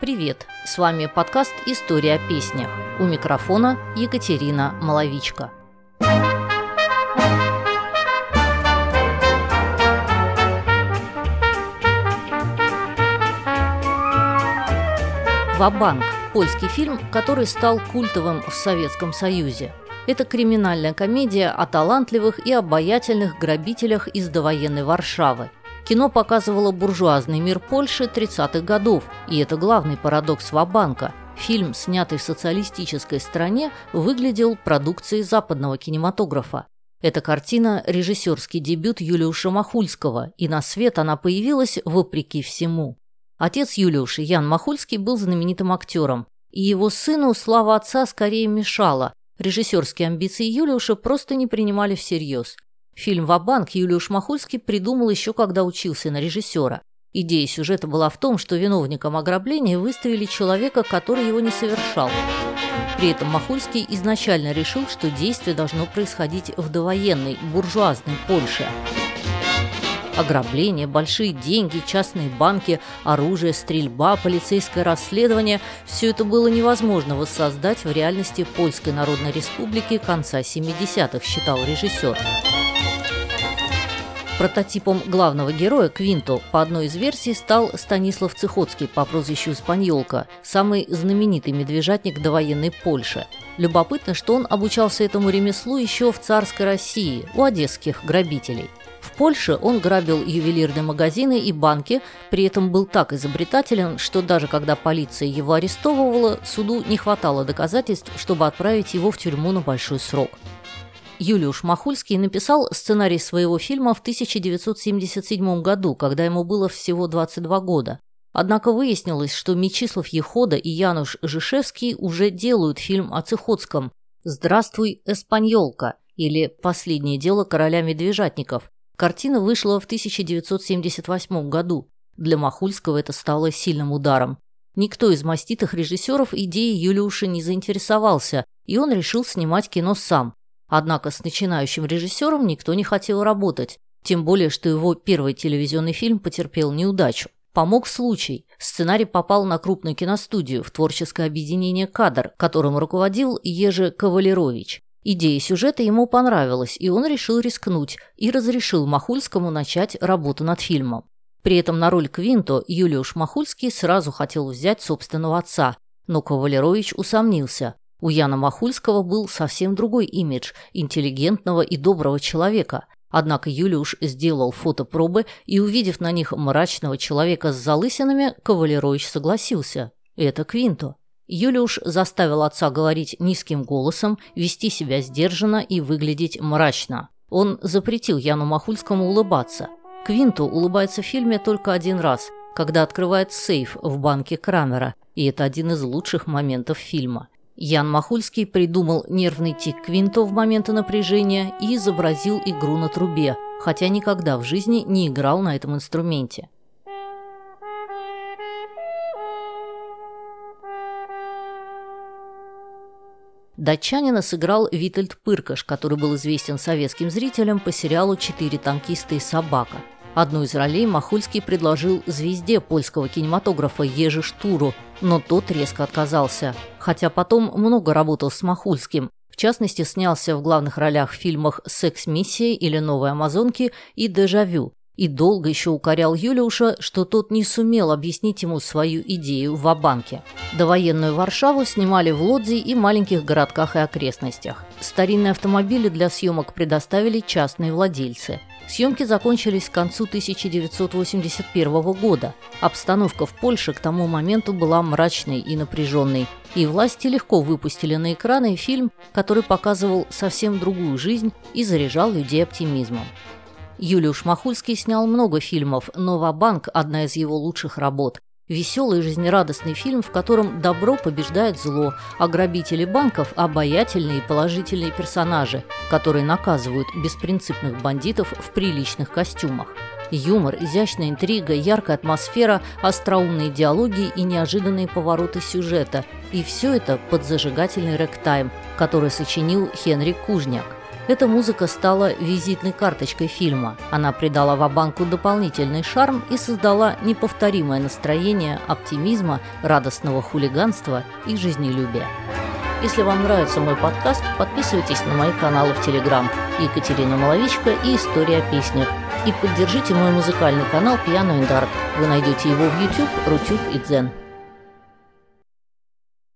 Привет! С вами подкаст «История о песнях». У микрофона Екатерина Маловичка. «Вабанк» – польский фильм, который стал культовым в Советском Союзе. Это криминальная комедия о талантливых и обаятельных грабителях из довоенной Варшавы – Кино показывало буржуазный мир Польши 30-х годов, и это главный парадокс Вабанка. Фильм, снятый в социалистической стране, выглядел продукцией западного кинематографа. Эта картина – режиссерский дебют Юлиуша Махульского, и на свет она появилась вопреки всему. Отец Юлиуши, Ян Махульский, был знаменитым актером, и его сыну слава отца скорее мешала. Режиссерские амбиции Юлиуша просто не принимали всерьез – Фильм «Ва-банк» Юлиуш Махульский придумал еще когда учился на режиссера. Идея сюжета была в том, что виновником ограбления выставили человека, который его не совершал. При этом Махульский изначально решил, что действие должно происходить в довоенной, буржуазной Польше. Ограбление, большие деньги, частные банки, оружие, стрельба, полицейское расследование – все это было невозможно воссоздать в реальности Польской Народной Республики конца 70-х, считал режиссер. Прототипом главного героя Квинту по одной из версий стал Станислав Цихоцкий по прозвищу Спаньолка, самый знаменитый медвежатник довоенной Польши. Любопытно, что он обучался этому ремеслу еще в царской России, у одесских грабителей. В Польше он грабил ювелирные магазины и банки, при этом был так изобретателен, что даже когда полиция его арестовывала, суду не хватало доказательств, чтобы отправить его в тюрьму на большой срок. Юлиуш Махульский написал сценарий своего фильма в 1977 году, когда ему было всего 22 года. Однако выяснилось, что Мечислав Ехода и Януш Жишевский уже делают фильм о Цихоцком «Здравствуй, Эспаньолка» или «Последнее дело короля медвежатников». Картина вышла в 1978 году. Для Махульского это стало сильным ударом. Никто из маститых режиссеров идеей Юлиуша не заинтересовался, и он решил снимать кино сам. Однако с начинающим режиссером никто не хотел работать, тем более, что его первый телевизионный фильм потерпел неудачу. Помог случай. Сценарий попал на крупную киностудию в творческое объединение «Кадр», которым руководил Ежи Кавалерович. Идея сюжета ему понравилась, и он решил рискнуть и разрешил Махульскому начать работу над фильмом. При этом на роль Квинто Юлиуш Махульский сразу хотел взять собственного отца, но Кавалерович усомнился. У Яна Махульского был совсем другой имидж интеллигентного и доброго человека. Однако Юлиуш сделал фотопробы и, увидев на них мрачного человека с залысинами, Кавалерович согласился. Это Квинто. Юлиуш заставил отца говорить низким голосом, вести себя сдержанно и выглядеть мрачно. Он запретил Яну Махульскому улыбаться. Квинту улыбается в фильме только один раз, когда открывает сейф в банке Крамера, и это один из лучших моментов фильма. Ян Махульский придумал нервный тик Квинто в моменты напряжения и изобразил игру на трубе, хотя никогда в жизни не играл на этом инструменте. Датчанина сыграл Витальд Пыркаш, который был известен советским зрителям по сериалу «Четыре танкиста и собака». Одну из ролей Махульский предложил звезде польского кинематографа Ежи Штуру, но тот резко отказался. Хотя потом много работал с Махульским. В частности, снялся в главных ролях в фильмах «Секс-миссия» или «Новые амазонки» и «Дежавю». И долго еще укорял Юлиуша, что тот не сумел объяснить ему свою идею в Абанке. Довоенную Варшаву снимали в Лодзи и маленьких городках и окрестностях. Старинные автомобили для съемок предоставили частные владельцы – Съемки закончились к концу 1981 года. Обстановка в Польше к тому моменту была мрачной и напряженной, и власти легко выпустили на экраны фильм, который показывал совсем другую жизнь и заряжал людей оптимизмом. Юлиуш Махульский снял много фильмов, но «Ва-банк» – одна из его лучших работ. Веселый жизнерадостный фильм, в котором добро побеждает зло, а грабители банков – обаятельные и положительные персонажи, которые наказывают беспринципных бандитов в приличных костюмах. Юмор, изящная интрига, яркая атмосфера, остроумные диалоги и неожиданные повороты сюжета. И все это под зажигательный рэктайм, который сочинил Хенри Кужняк. Эта музыка стала визитной карточкой фильма. Она придала Вабанку дополнительный шарм и создала неповторимое настроение оптимизма, радостного хулиганства и жизнелюбия. Если вам нравится мой подкаст, подписывайтесь на мои каналы в Телеграм Екатерина Маловичка и История о. И поддержите мой музыкальный канал and Art. Вы найдете его в YouTube, Рутюб и Дзен.